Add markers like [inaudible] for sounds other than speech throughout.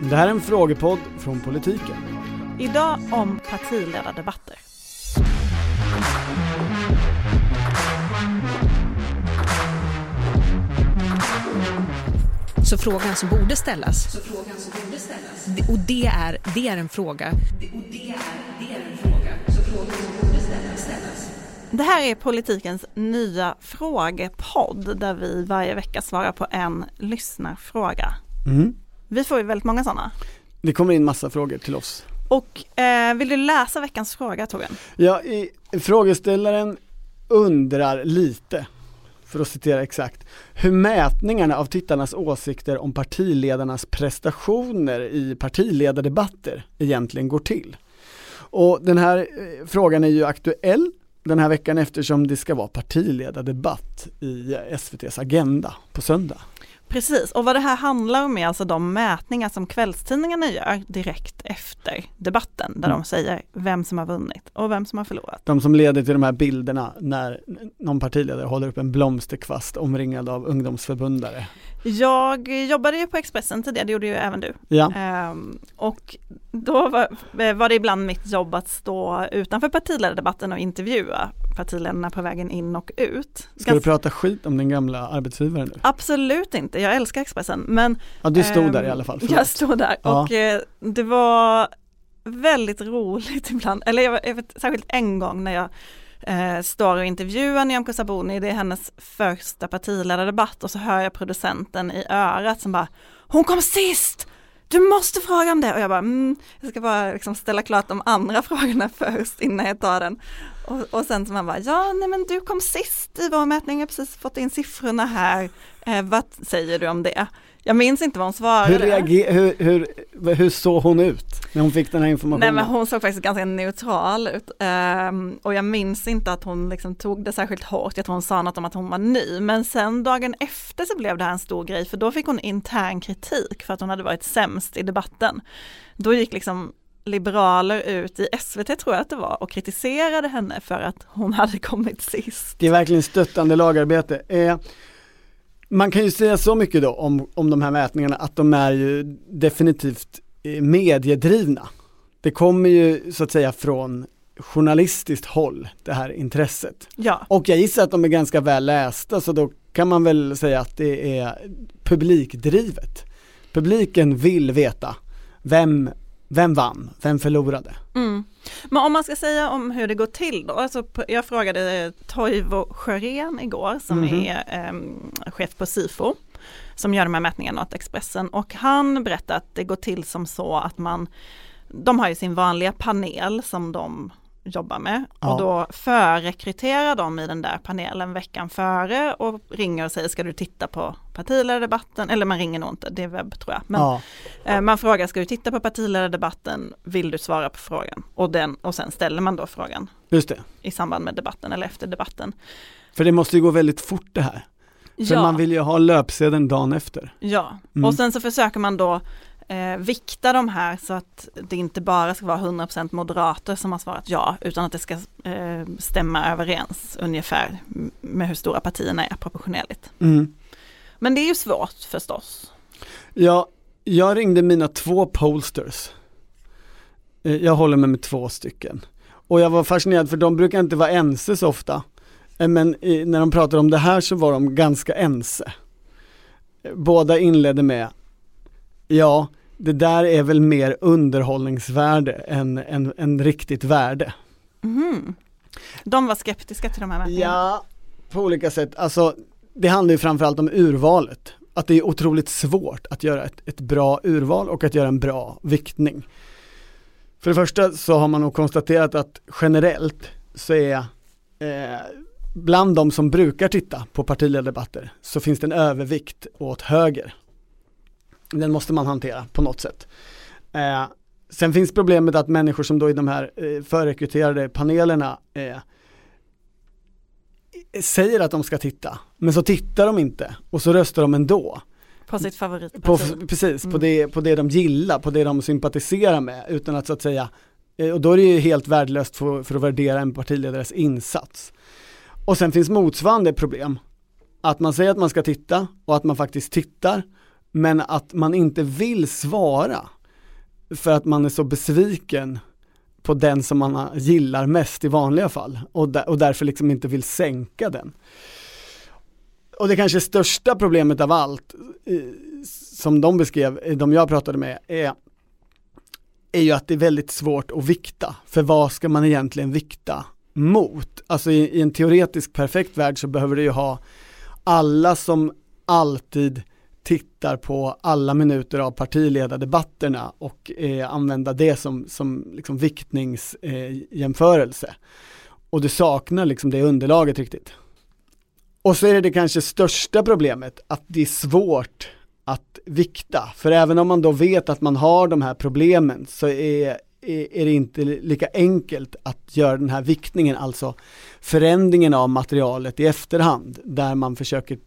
Det här är en frågepodd från politiken. Idag om partiledardebatter. Så frågan som borde ställas, och det är, det är en fråga. Det här är politikens nya frågepodd där vi varje vecka svarar på en lyssnarfråga. Mm. Vi får ju väldigt många sådana. Det kommer in massa frågor till oss. Och eh, vill du läsa veckans fråga Torbjörn? Ja, i, frågeställaren undrar lite, för att citera exakt, hur mätningarna av tittarnas åsikter om partiledarnas prestationer i partiledardebatter egentligen går till. Och den här eh, frågan är ju aktuell den här veckan eftersom det ska vara partiledardebatt i SVTs Agenda på söndag. Precis, och vad det här handlar om är alltså de mätningar som kvällstidningarna gör direkt efter debatten där Mm. de säger vem som har vunnit och vem som har förlorat. De som leder till de här bilderna när någon partiledare håller upp en blomsterkvast omringad av ungdomsförbundare. Jag jobbade ju på Expressen tidigare, det gjorde ju även du. Ja, Ehm, och då var, var det ibland mitt jobb att stå utanför partiledardebatten och intervjua partiledarna på vägen in och ut. ska du Gans- prata skit om din gamla arbetsgivare nu? Absolut inte, jag älskar Expressen men Ja, du stod Ehm, där i alla fall. Jag förlåt. stod där Ja. och eh, det var väldigt roligt [laughs] ibland, eller jag, jag vet särskilt en gång när jag eh, står och intervjuar Nyamko Sabuni, det är hennes första partiledardebatt och så hör jag producenten i örat som bara Hon kom sist! Du måste fråga om det! Och jag bara, mm, jag ska bara liksom ställa klart de andra [laughs] frågorna först innan jag tar den. Och, och sen så man bara, ja nej men du kom sist i vår mätning, jag har precis fått in siffrorna här. Eh, vad säger du om det? Jag minns inte vad hon svarade. Hur, reager, hur, hur, hur såg hon ut när hon fick den här informationen? Nej men hon såg faktiskt ganska neutral ut Ehm, och jag minns inte att hon liksom tog det särskilt hårt. Jag tror hon sa något om att hon var ny men sen dagen efter så blev det här en stor grej för då fick hon intern kritik för att hon hade varit sämst i debatten. Då gick liksom liberaler ut i SVT tror jag att det var och kritiserade henne för att hon hade kommit sist. Det är verkligen stöttande lagarbete. Eh, man kan ju säga så mycket då om, om de här mätningarna att de är ju definitivt eh, mediedrivna. Det kommer ju så att säga från journalistiskt håll, det här intresset. Ja, Och jag gissar att de är ganska väl lästa så då kan man väl säga att det är publikdrivet. Publiken vill veta vem, vem vann, vem förlorade. Mm. Men om man ska säga om hur det går till då, alltså jag frågade Toivo Sjörén igår som Mhm. är ehm, chef på SIFO som gör de här mätningarna åt Expressen och han berättade att det går till som så att man, de har ju sin vanliga panel som de jobbar med Ja. och då förrekryterar de i den där panelen veckan före och ringer och säger ska du titta på partiledardebatten, eller man ringer nog inte, det är webb tror jag. Men ja, Eh, Man frågar, ska du titta på partiledardebatten? Vill du svara på frågan? Och, den, och sen ställer man då frågan just det. i samband med debatten eller efter debatten. För det måste ju gå väldigt fort det här. För ja, man vill ju ha löpsedeln dagen efter. ja. Mm. och sen så försöker man då eh, vikta de här så att det inte bara ska vara 100% moderater som har svarat ja, utan att det ska eh, stämma överens ungefär med hur stora partierna är proportionelligt. Mm. Men det är ju svårt förstås. Ja, jag ringde mina två posters. Eh, Jag håller mig med två stycken. Och jag var fascinerad för de brukar inte vara ense så ofta. Eh, Men när de pratade om det här så var de ganska ense. Eh, Båda inledde med Ja, det där är väl mer underhållningsvärde än, än, än riktigt värde. Mhm. De var skeptiska till de här mätningarna. Ja, på olika sätt. Alltså, det handlar ju framförallt om urvalet. Att det är otroligt svårt att göra ett, ett bra urval och att göra en bra viktning. För det första så har man nog konstaterat att generellt så är eh, bland de som brukar titta på partiledardebatter så finns det en övervikt åt höger. Den måste man hantera på något sätt. Eh, sen finns problemet att människor som då i de här eh, förrekryterade panelerna eh, säger att de ska titta, men så tittar de inte och så röstar de ändå. På sitt På, favoritparti. precis, på, Mm. det, på det de gillar, på det de sympatiserar med utan att så att säga, eh, och då är det ju helt värdelöst för, för att värdera en partiledares insats. Och sen finns motsvarande problem, att man säger att man ska titta och att man faktiskt tittar men att man inte vill svara för att man är så besviken på den som man gillar mest i vanliga fall och, där, och därför liksom inte vill sänka den. Och det kanske största problemet av allt eh, som de beskrev, eh, de jag pratade med, är, är ju att det är väldigt svårt att vikta. För vad ska man egentligen vikta mot? Alltså i, i en teoretisk perfekt värld så behöver du ju ha alla som alltid tittar på alla minuter av partiledardebatterna och eh, använda det som, som liksom viktningsjämförelse. Eh, och du saknar liksom det underlaget riktigt. Och så är det det kanske största problemet, att det är svårt att vikta. För även om man då vet att man har de här problemen så är, är, det inte lika enkelt att göra den här viktningen, alltså förändringen av materialet i efterhand, där man försöker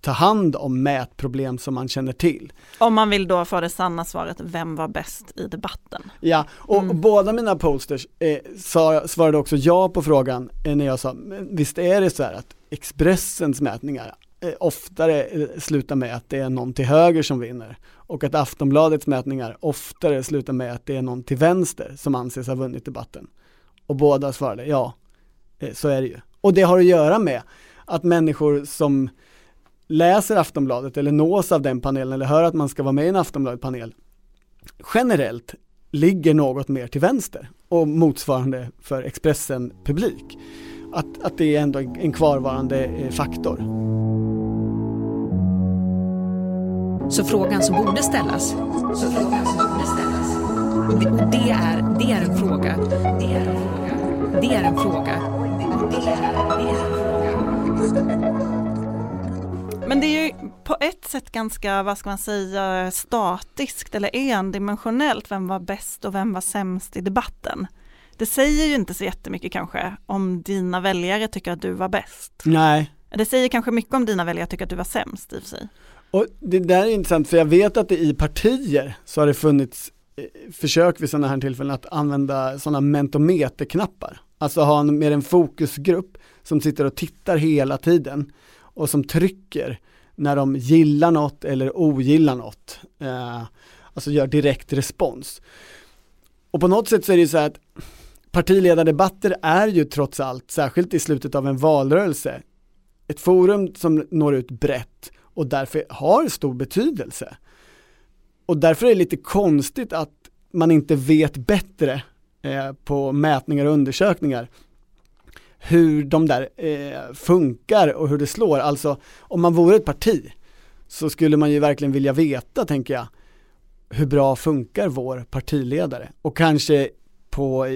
ta hand om mätproblem som man känner till. Om man vill då få det sanna svaret, vem var bäst i debatten? Ja, och, mm. båda mina posters eh, sa, svarade också ja på frågan eh, när jag sa, visst är det så här att Expressens mätningar eh, oftare eh, slutar med att det är någon till höger som vinner och att Aftonbladets mätningar oftare slutar med att det är någon till vänster som anses ha vunnit debatten. Och båda svarade ja, eh, så är det ju. Och det har att göra med att människor som läser Aftonbladet eller nås av den panelen eller hör att man ska vara med i en Aftonbladet-panel generellt ligger något mer till vänster och motsvarande för Expressen-publik. Att, att det är ändå en kvarvarande eh, faktor. Så frågan som borde ställas, så frågan som borde ställas. Det, och det är, det är en fråga. Det är en fråga. Det är en fråga. Det är, det är en fråga. Men det är ju på ett sätt ganska, vad ska man säga, statiskt eller endimensionellt. Vem var bäst och vem var sämst i debatten? Det säger ju inte så jättemycket kanske om dina väljare tycker att du var bäst. Nej. Det säger kanske mycket om dina väljare tycker att du var sämst i och för sig. Och det där är intressant för jag vet att det i partier så har det funnits eh, försök vid sådana här tillfällen att använda sådana mentometerknappar. Alltså ha en, mer en fokusgrupp som sitter och tittar hela tiden och som trycker när de gillar något eller ogillar något. Eh, alltså gör direkt respons. Och på något sätt så är det ju så här att partiledardebatter är ju trots allt, särskilt i slutet av en valrörelse, ett forum som når ut brett och därför har stor betydelse. Och därför är det lite konstigt att man inte vet bättre eh, på mätningar och undersökningar hur de där eh, funkar och hur det slår. Alltså om man vore ett parti så skulle man ju verkligen vilja veta, tänker jag, hur bra funkar vår partiledare? Och kanske på,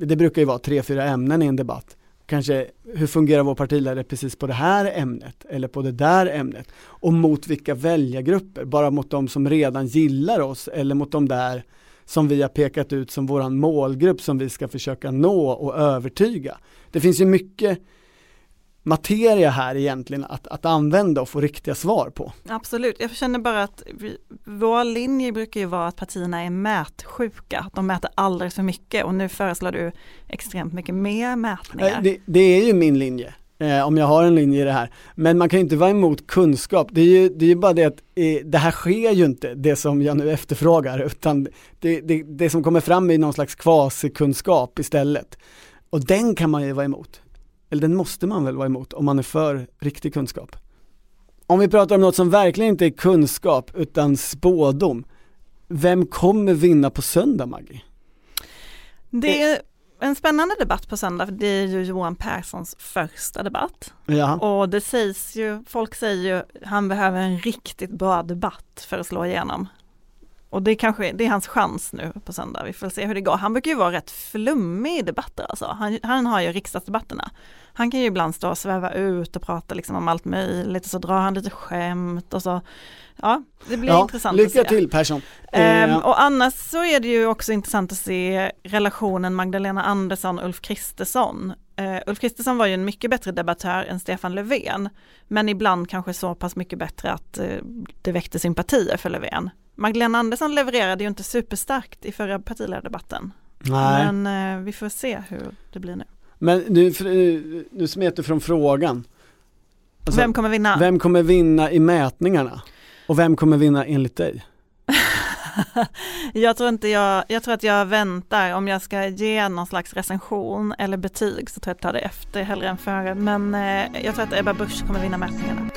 det brukar ju vara tre, fyra ämnen i en debatt. Kanske hur fungerar vår partiledare precis på det här ämnet eller på det där ämnet? Och mot vilka väljargrupper? Bara mot de som redan gillar oss eller mot de där som vi har pekat ut som våran målgrupp som vi ska försöka nå och övertyga. Det finns ju mycket materia här egentligen att, att använda och få riktiga svar på. Absolut, jag känner bara att vi, vår linje brukar ju vara att partierna är mätsjuka, de mäter alldeles för mycket och nu föreslår du extremt mycket mer mätningar. Det, det är ju min linje eh, om jag har en linje i det här. Men man kan ju inte vara emot kunskap. Det är ju, det är ju bara det att eh, det här sker ju inte, det som jag nu efterfrågar, utan det, det, det som kommer fram är någon slags kvasikunskap istället. Och den kan man ju vara emot. Eller den måste man väl vara emot om man är för riktig kunskap. Om vi pratar om något som verkligen inte är kunskap utan spådom. Vem kommer vinna på söndag Maggie? Det är en spännande debatt på söndag, det är ju Johan Perssons första debatt. Ja. Och det sägs ju, folk säger ju, han behöver en riktigt bra debatt för att slå igenom. Och det är kanske, det är hans chans nu på söndag, vi får se hur det går. Han brukar ju vara rätt flummig i debatter alltså. Han, han har ju riksdagsdebatterna. Han kan ju ibland stå och sväva ut och prata liksom om allt möjligt och så drar han lite skämt och så. Ja, det blir ja, intressant lycka att se. Lycka till Persson. Ehm, och annars så är det ju också intressant att se relationen Magdalena Andersson-Ulf Kristersson. Uh, Ulf Kristersson var ju en mycket bättre debattör än Stefan Löfven, men ibland kanske så pass mycket bättre att uh, det väckte sympatier för Löfven. Magdalena Andersson levererade ju inte superstarkt i förra partiledardebatten. Nej. Men uh, vi får se hur det blir nu. Men nu, nu smet du från frågan. Alltså, vem kommer vinna? Vem kommer vinna i mätningarna? Och vem kommer vinna enligt dig? [laughs] jag tror inte jag, jag tror att jag väntar om jag ska ge någon slags recension eller betyg så tror jag att jag tar det efter hellre än före. Men eh, jag tror att Ebba Busch kommer vinna mätningarna.